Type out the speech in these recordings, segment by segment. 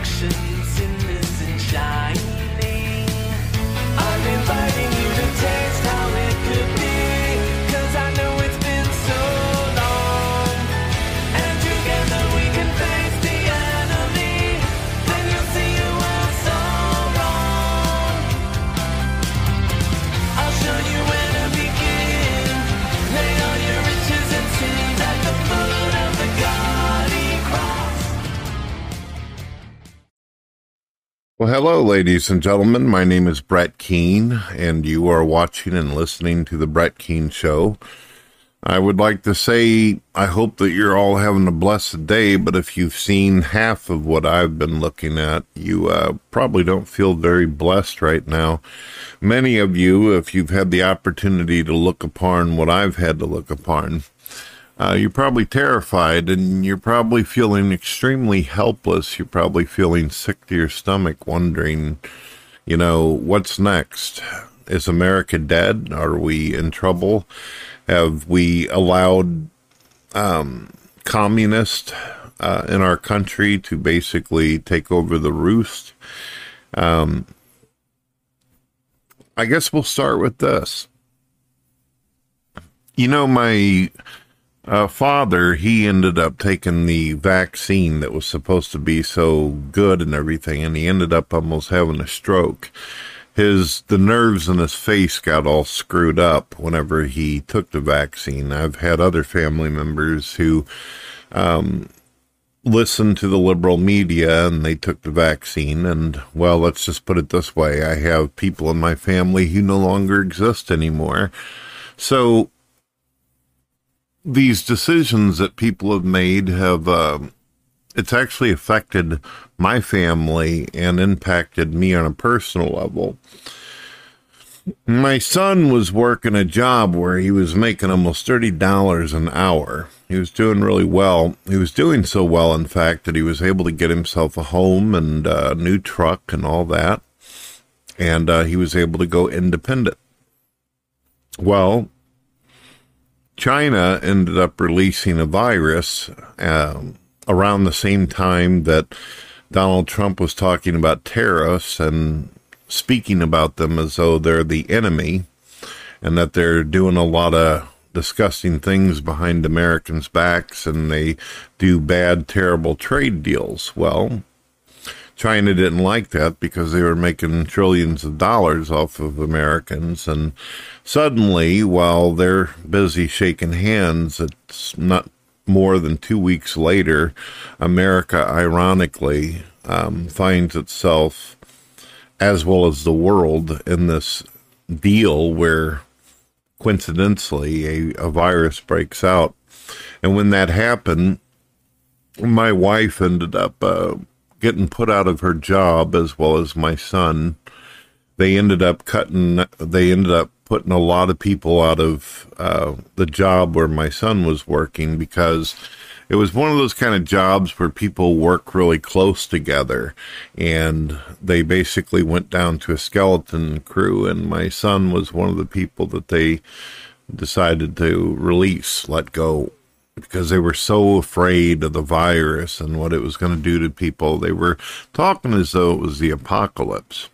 Of Well, hello, ladies and gentlemen. My name is Brett Keane, and you are watching and listening to The Brett Keane Show. I would like to say I hope that you're all having a blessed day, but if you've seen half of what I've been looking at, you uh, probably don't feel very blessed right now. Many of you, if you've had the opportunity to look upon what I've had to look upon, uh, you're probably terrified and you're probably feeling extremely helpless. You're probably feeling sick to your stomach, wondering, you know, what's next? Is America dead? Are we in trouble? Have we allowed um, communists uh, in our country to basically take over the roost? Um, I guess we'll start with this. You know, my uh, father, he ended up taking the vaccine that was supposed to be so good and everything, and he ended up almost having a stroke. His the nerves in his face got all screwed up whenever he took the vaccine. I've had other family members who um, listened to the liberal media and they took the vaccine. And well, let's just put it this way: I have people in my family who no longer exist anymore. So these decisions that people have made have uh, it's actually affected my family and impacted me on a personal level. My son was working a job where he was making almost $30 an hour. He was doing really well. He was doing so well, in fact, that he was able to get himself a home and a new truck and all that. And uh, he was able to go independent. Well, China ended up releasing a virus um, around the same time that Donald Trump was talking about tariffs and speaking about them as though they're the enemy and that they're doing a lot of disgusting things behind Americans' backs and they do bad, terrible trade deals. Well, China didn't like that because they were making trillions of dollars off of Americans. And suddenly, while they're busy shaking hands, it's not more than two weeks later, America, ironically, um, finds itself, as well as the world, in this deal where coincidentally a, a virus breaks out. And when that happened, my wife ended up uh, getting put out of her job as well as my son. They ended up cutting, they ended up putting a lot of people out of uh, the job where my son was working because it was one of those kind of jobs where people work really close together and they basically went down to a skeleton crew and my son was one of the people that they decided to release let go because they were so afraid of the virus and what it was going to do to people they were talking as though it was the apocalypse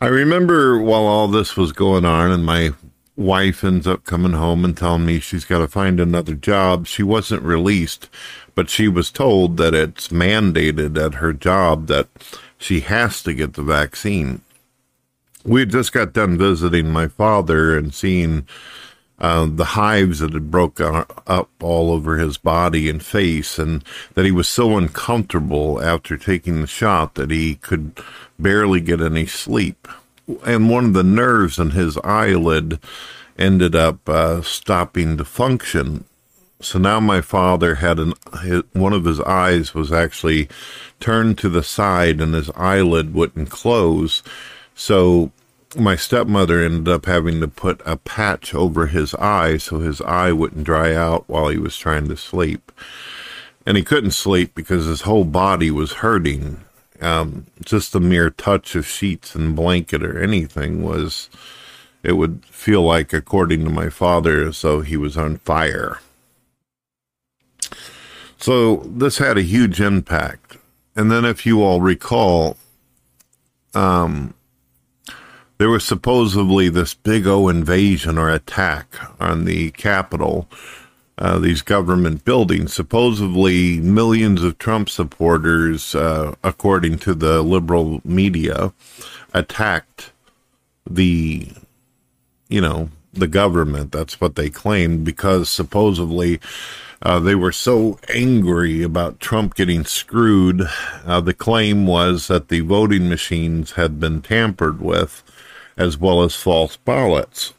I remember while all this was going on, and my wife ends up coming home and telling me she's got to find another job. She wasn't released, but she was told that it's mandated at her job that she has to get the vaccine. We just got done visiting my father and seeing uh, the hives that had broken up all over his body and face, and that he was so uncomfortable after taking the shot that he could barely get any sleep. And one of the nerves in his eyelid ended up uh, stopping to function. So now my father had an his, one of his eyes was actually turned to the side, and his eyelid wouldn't close. So my stepmother ended up having to put a patch over his eye so his eye wouldn't dry out while he was trying to sleep. And he couldn't sleep because his whole body was hurting. Um, just the mere touch of sheets and blanket or anything was, it would feel like, according to my father, as though he was on fire. So this had a huge impact. And then, if you all recall, um, there was supposedly this big O invasion or attack on the Capitol, uh, these government buildings. Supposedly, millions of Trump supporters, uh, according to the liberal media, attacked the, you know, the government. That's what they claimed because supposedly uh, they were so angry about Trump getting screwed. Uh, the claim was that the voting machines had been tampered with as well as false ballots.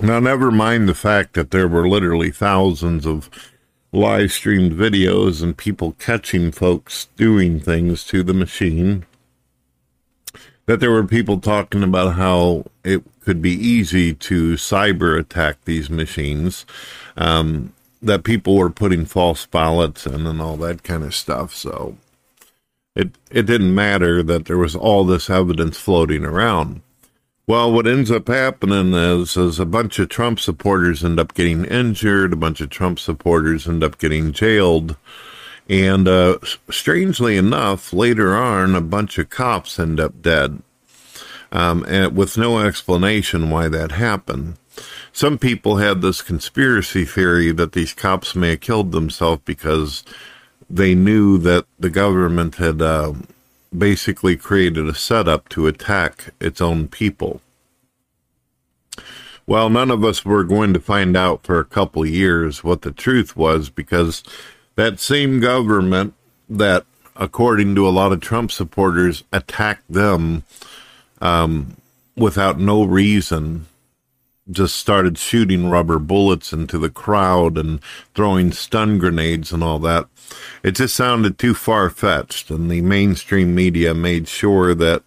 Now, never mind the fact that there were literally thousands of live streamed videos and people catching folks doing things to the machine. That there were people talking about how it could be easy to cyber attack these machines, um, that people were putting false ballots in and all that kind of stuff. So it it didn't matter that there was all this evidence floating around. Well, what ends up happening is, is a bunch of Trump supporters end up getting injured, a bunch of Trump supporters end up getting jailed, and uh, strangely enough, later on, a bunch of cops end up dead, um, and with no explanation why that happened. Some people had this conspiracy theory that these cops may have killed themselves because they knew that the government had. Uh, basically created a setup to attack its own people. Well, none of us were going to find out for a couple years what the truth was because that same government that, according to a lot of Trump supporters, attacked them um, without no reason just started shooting rubber bullets into the crowd and throwing stun grenades and all that. It just sounded too far fetched, and the mainstream media made sure that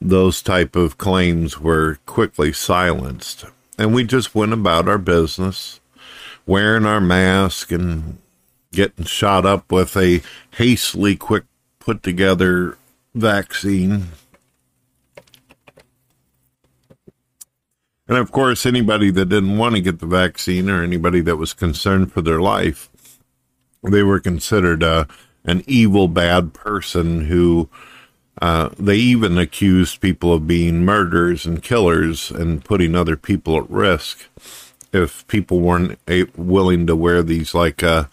those type of claims were quickly silenced. And we just went about our business, wearing our mask and getting shot up with a hastily quick put together vaccine And of course, anybody that didn't want to get the vaccine or anybody that was concerned for their life, they were considered uh, an evil, bad person who uh, they even accused people of being murderers and killers and putting other people at risk if people weren't a- willing to wear these like uh,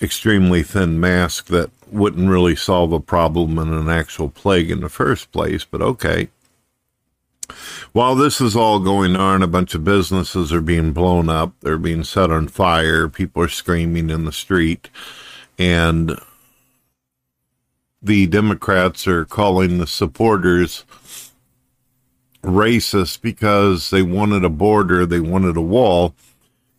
extremely thin masks that wouldn't really solve a problem in an actual plague in the first place. But okay. While this is all going on, a bunch of businesses are being blown up, they're being set on fire, people are screaming in the street, and the Democrats are calling the supporters racist because they wanted a border, they wanted a wall.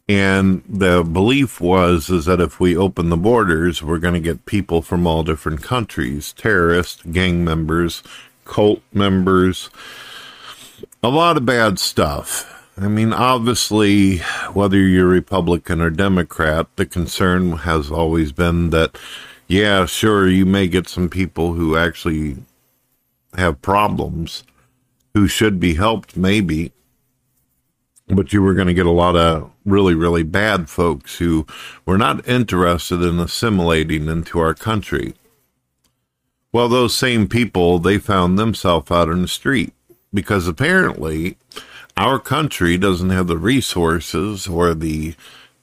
And the belief was is that if we open the borders, we're going to get people from all different countries, terrorists, gang members, cult members, a lot of bad stuff. I mean, obviously, whether you're Republican or Democrat, the concern has always been that, yeah, sure, you may get some people who actually have problems who should be helped, maybe, but you were going to get a lot of really, really bad folks who were not interested in assimilating into our country. Well, those same people, they found themselves out in the street because apparently our country doesn't have the resources or the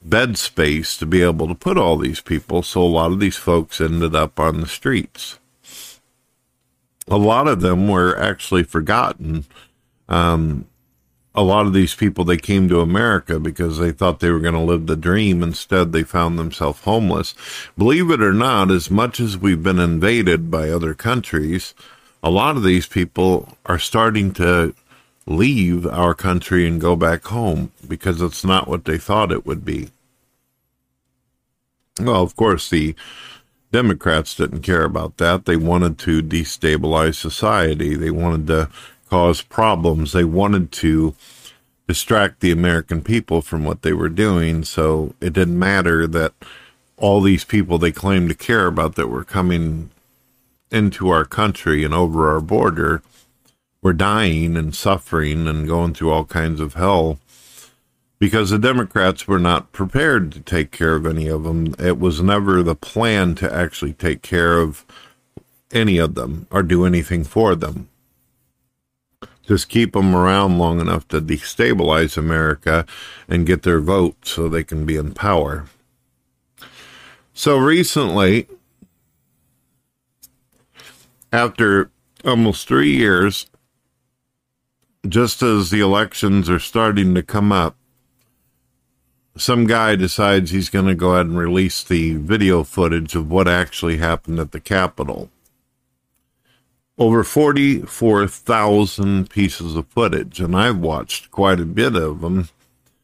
bed space to be able to put all these people. So a lot of these folks ended up on the streets. A lot of them were actually forgotten. Um, a lot of these people they came to America because they thought they were going to live the dream. Instead, they found themselves homeless. Believe it or not, as much as we've been invaded by other countries, a lot of these people are starting to leave our country and go back home because it's not what they thought it would be. Well, of course, the Democrats didn't care about that. They wanted to destabilize society. They wanted to cause problems. They wanted to distract the American people from what they were doing. So it didn't matter that all these people they claimed to care about that were coming into our country and over our border were dying and suffering and going through all kinds of hell because the Democrats were not prepared to take care of any of them. It was never the plan to actually take care of any of them or do anything for them. Just keep them around long enough to destabilize America and get their vote so they can be in power. So recently, after almost three years, just as the elections are starting to come up, some guy decides he's going to go ahead and release the video footage of what actually happened at the Capitol. Over 44,000 pieces of footage, and I've watched quite a bit of them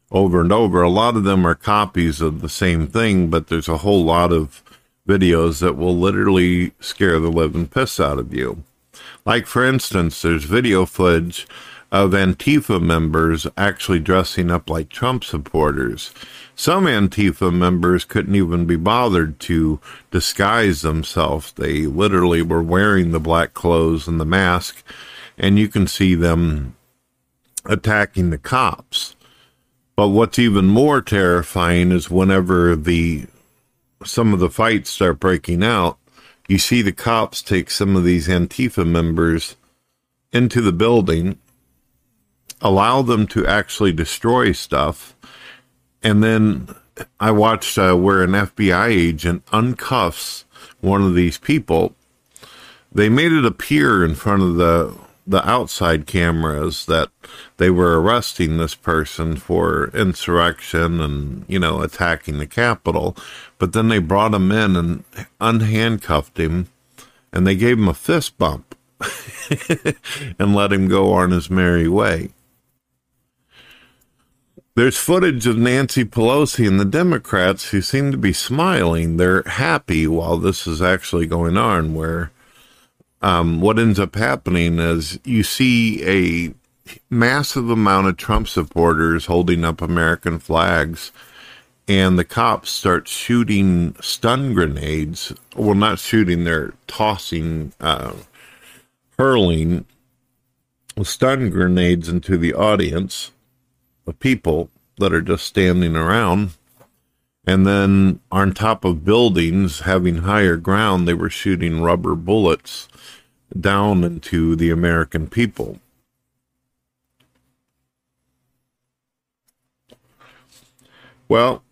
over and over. A lot of them are copies of the same thing, but there's a whole lot of videos that will literally scare the living piss out of you. Like, for instance, there's video footage of Antifa members actually dressing up like Trump supporters. Some Antifa members couldn't even be bothered to disguise themselves. They literally were wearing the black clothes and the mask, and you can see them attacking the cops. But what's even more terrifying is whenever the some of the fights start breaking out, you see the cops take some of these Antifa members into the building allow them to actually destroy stuff. And then I watched uh, where an FBI agent uncuffs one of these people. They made it appear in front of the the outside cameras that they were arresting this person for insurrection and you know attacking the Capitol, but then they brought him in and unhandcuffed him, and they gave him a fist bump and let him go on his merry way. There's footage of Nancy Pelosi and the Democrats who seem to be smiling. They're happy while this is actually going on, where um, what ends up happening is you see a massive amount of Trump supporters holding up American flags, and the cops start shooting stun grenades. Well, not shooting, they're tossing, uh, hurling stun grenades into the audience of people that are just standing around. And then on top of buildings having higher ground, they were shooting rubber bullets down into the American people. Well,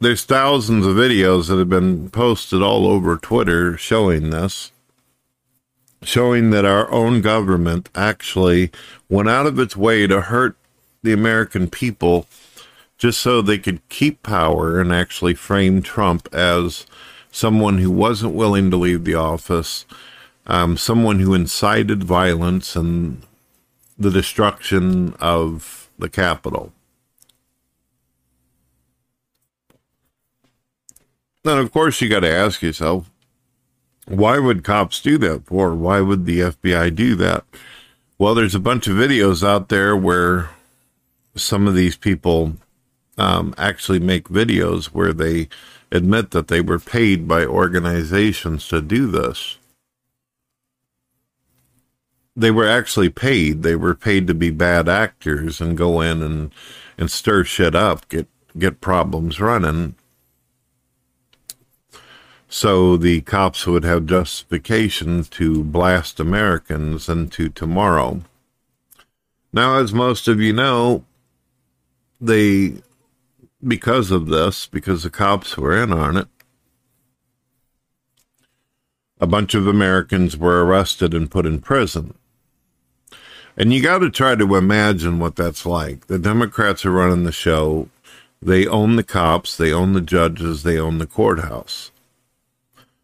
there's thousands of videos that have been posted all over Twitter showing this, showing that our own government actually went out of its way to hurt the American people just so they could keep power and actually frame Trump as someone who wasn't willing to leave the office, um, someone who incited violence and the destruction of the Capitol. Then, of course, you got to ask yourself, why would cops do that for? Why would the FBI do that? Well, there's a bunch of videos out there where some of these people um, actually make videos where they admit that they were paid by organizations to do this. They were actually paid. They were paid to be bad actors and go in and, and stir shit up, get get problems running. So the cops would have justification to blast Americans into tomorrow. Now, as most of you know, they, because of this, because the cops were in on it, a bunch of Americans were arrested and put in prison. And you got to try to imagine what that's like. The Democrats are running the show. They own the cops, they own the judges, they own the courthouse.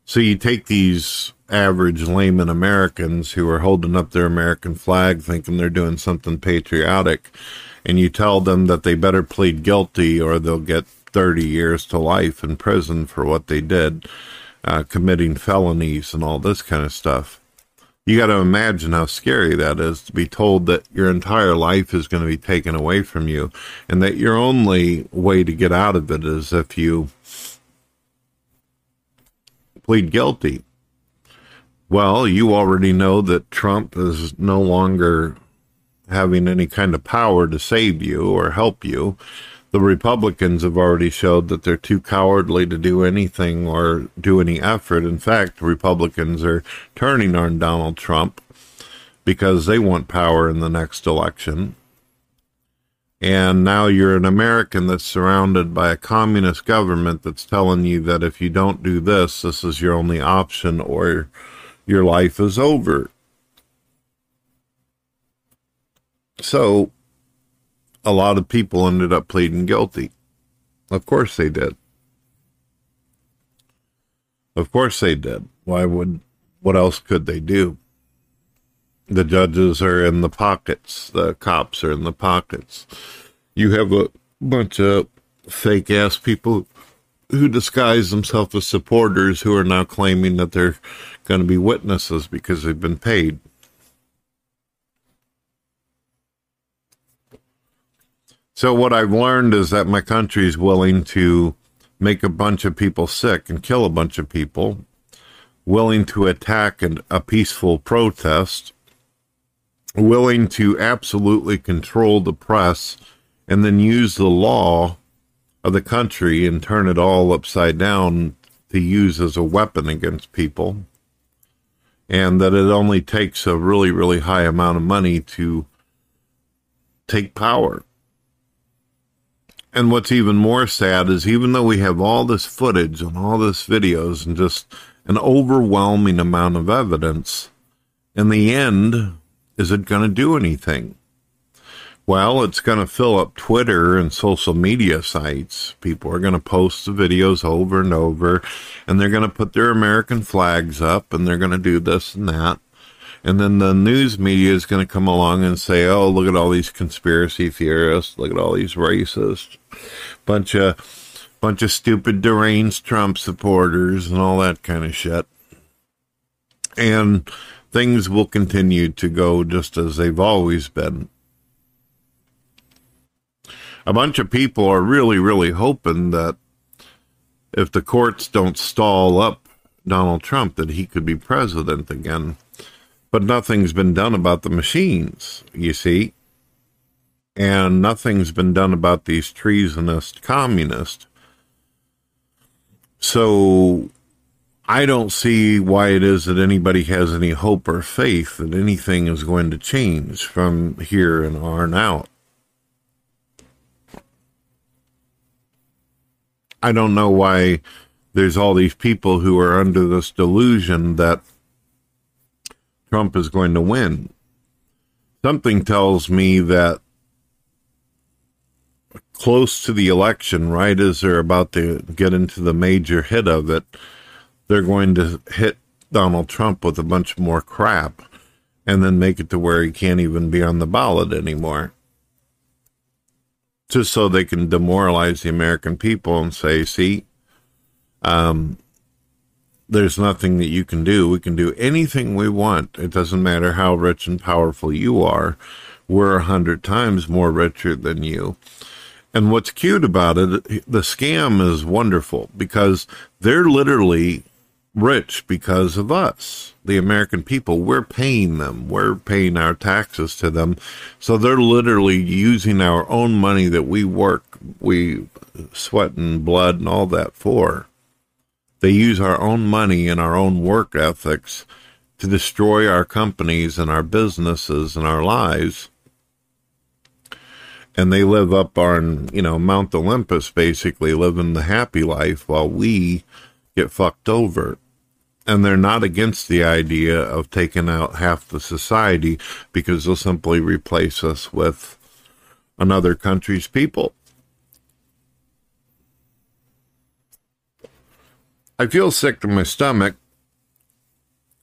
So you take these average layman Americans who are holding up their American flag thinking they're doing something patriotic, and you tell them that they better plead guilty or they'll get 30 years to life in prison for what they did, uh, committing felonies and all this kind of stuff. You got to imagine how scary that is to be told that your entire life is going to be taken away from you and that your only way to get out of it is if you plead guilty. Well, you already know that Trump is no longer having any kind of power to save you or help you. The Republicans have already showed that they're too cowardly to do anything or do any effort. In fact, Republicans are turning on Donald Trump because they want power in the next election. And now you're an American that's surrounded by a communist government that's telling you that if you don't do this, this is your only option or your life is over. So, a lot of people ended up pleading guilty. Of course they did. Of course they did. Why would, what else could they do? The judges are in the pockets. The cops are in the pockets. You have a bunch of fake ass people who disguise themselves as supporters who are now claiming that they're going to be witnesses because they've been paid. So what I've learned is that my country is willing to make a bunch of people sick and kill a bunch of people, willing to attack an, a peaceful protest, willing to absolutely control the press and then use the law of the country and turn it all upside down to use as a weapon against people. And that it only takes a really, really high amount of money to take power. And what's even more sad is even though we have all this footage and all this videos and just an overwhelming amount of evidence, in the end, is it going to do anything? Well, it's going to fill up Twitter and social media sites. People are going to post the videos over and over, and they're going to put their American flags up, and they're going to do this and that. And then the news media is going to come along and say, oh, look at all these conspiracy theorists. Look at all these racists. Bunch of, bunch of stupid, deranged Trump supporters and all that kind of shit. And things will continue to go just as they've always been a bunch of people are really, really hoping that if the courts don't stall up Donald Trump, that he could be president again. But nothing's been done about the machines, you see. And nothing's been done about these treasonous communists. So I don't see why it is that anybody has any hope or faith that anything is going to change from here and on out. I don't know why there's all these people who are under this delusion that Trump is going to win. Something tells me that close to the election, right as they're about to get into the major hit of it, they're going to hit Donald Trump with a bunch more crap and then make it to where he can't even be on the ballot anymore just so they can demoralize the American people and say, see, um, there's nothing that you can do. We can do anything we want. It doesn't matter how rich and powerful you are. we're a hundred times more richer than you. And what's cute about it, the scam is wonderful because they're literally rich because of us, the American people. We're paying them. We're paying our taxes to them. So they're literally using our own money that we work, we sweat and blood and all that for. They use our own money and our own work ethics to destroy our companies and our businesses and our lives. And they live up on, you know, Mount Olympus, basically living the happy life while we get fucked over and they're not against the idea of taking out half the society because they'll simply replace us with another country's people. I feel sick to my stomach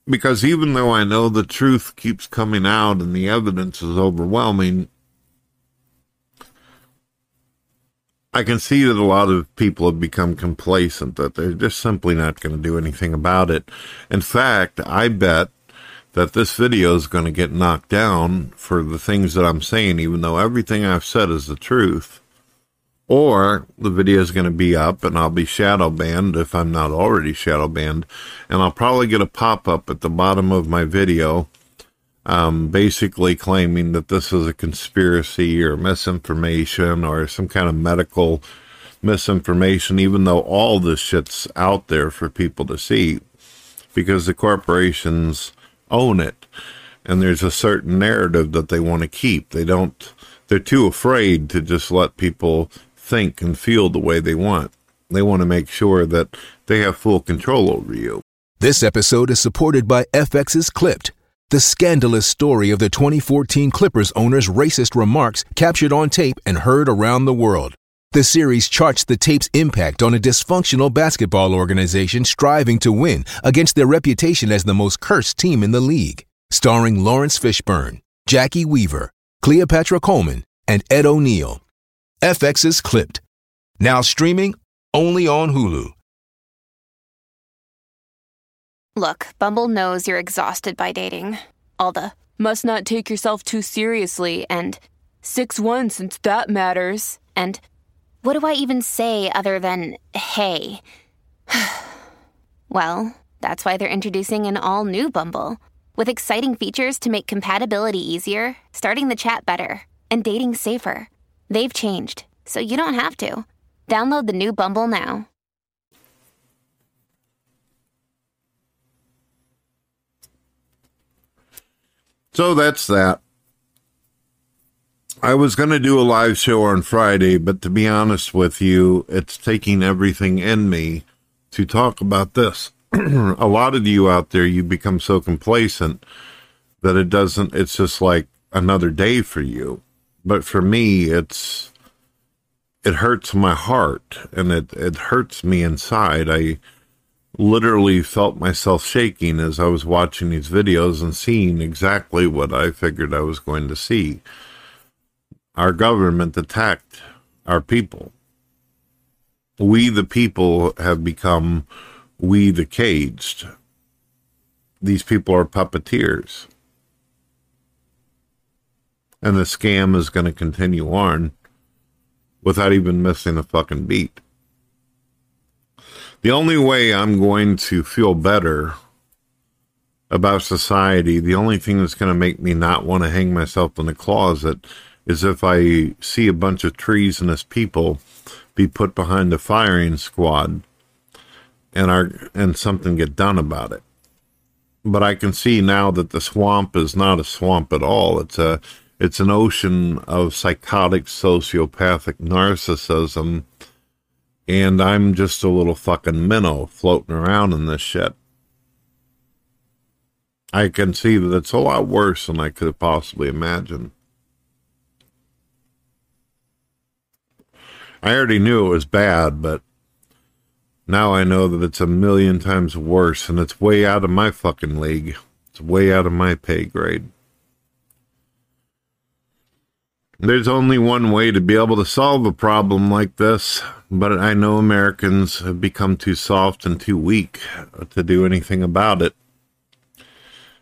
because even though I know the truth keeps coming out and the evidence is overwhelming, I can see that a lot of people have become complacent, that they're just simply not going to do anything about it. In fact, I bet that this video is going to get knocked down for the things that I'm saying, even though everything I've said is the truth. Or the video is going to be up and I'll be shadow banned if I'm not already shadow banned. And I'll probably get a pop up at the bottom of my video um, basically claiming that this is a conspiracy or misinformation or some kind of medical misinformation, even though all this shit's out there for people to see because the corporations own it. And there's a certain narrative that they want to keep. They don't, they're too afraid to just let people think and feel the way they want. They want to make sure that they have full control over you. This episode is supported by FX's Clipped, the scandalous story of the 2014 Clippers owner's racist remarks captured on tape and heard around the world. The series charts the tape's impact on a dysfunctional basketball organization striving to win against their reputation as the most cursed team in the league. Starring Laurence Fishburne, Jacki Weaver, Cleopatra Coleman, and Ed O'Neill. FX's Clipped. Now streaming only on Hulu. Look, Bumble knows you're exhausted by dating. All the must not take yourself too seriously and 6 1 since that matters. And what do I even say other than hey? well, that's why they're introducing an all new Bumble with exciting features to make compatibility easier, starting the chat better, and dating safer. They've changed, so you don't have to. Download the new Bumble now. So that's that. I was going to do a live show on Friday, but to be honest with you, it's taking everything in me to talk about this. a lot of you out there, you become so complacent that it doesn't, it's just like another day for you. But for me, it's, it hurts my heart and it, it hurts me inside. I, literally felt myself shaking as I was watching these videos and seeing exactly what I figured I was going to see. Our government attacked our people. We, the people, have become we, the caged. These people are puppeteers. And the scam is going to continue on without even missing a fucking beat. The only way I'm going to feel better about society, the only thing that's going to make me not want to hang myself in the closet is if I see a bunch of treasonous people be put behind the firing squad and our and something get done about it. But I can see now that the swamp is not a swamp at all. It's a it's an ocean of psychotic sociopathic narcissism and I'm just a little fucking minnow floating around in this shit. I can see that it's a lot worse than I could have possibly imagined. I already knew it was bad, but now I know that it's a million times worse and it's way out of my fucking league. It's way out of my pay grade. There's only one way to be able to solve a problem like this, but I know Americans have become too soft and too weak to do anything about it.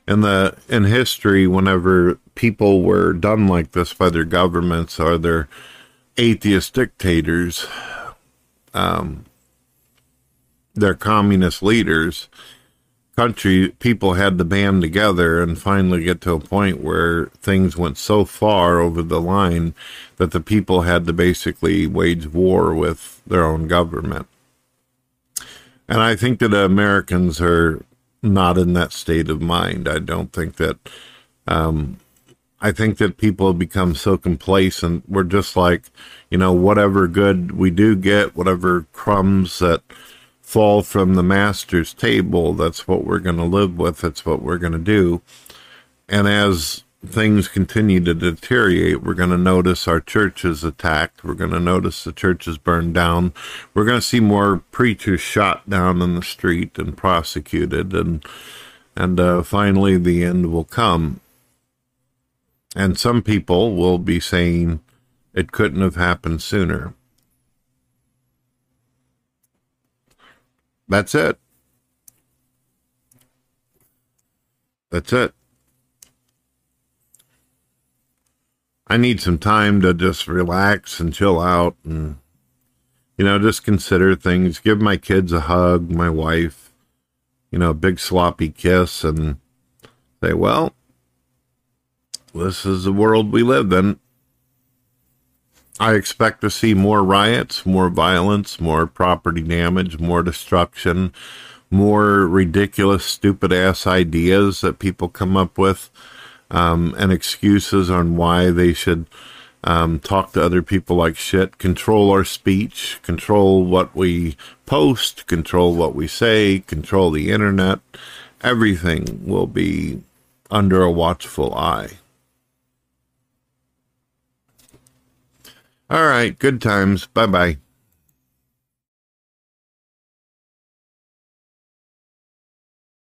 in the in history, whenever people were done like this by their governments or their atheist dictators, um, their communist leaders, country people had to band together and finally get to a point where things went so far over the line that the people had to basically wage war with their own government. And I think that Americans are not in that state of mind. I don't think that, um, I think that people have become so complacent. We're just like, you know, whatever good we do get, whatever crumbs that fall from the master's table, that's what we're going to live with. That's what we're going to do. And as things continue to deteriorate, we're going to notice our churches attacked. We're going to notice the churches burned down. We're going to see more preachers shot down in the street and prosecuted, and and uh, finally the end will come. And some people will be saying it couldn't have happened sooner. That's it. That's it. I need some time to just relax and chill out and, you know, just consider things. Give my kids a hug, my wife, you know, a big sloppy kiss and say, well, this is the world we live in. I expect to see more riots, more violence, more property damage, more destruction, more ridiculous, stupid ass ideas that people come up with um, and excuses on why they should um, talk to other people like shit, control our speech, control what we post, control what we say, control the internet. Everything will be under a watchful eye. All right, good times. Bye bye.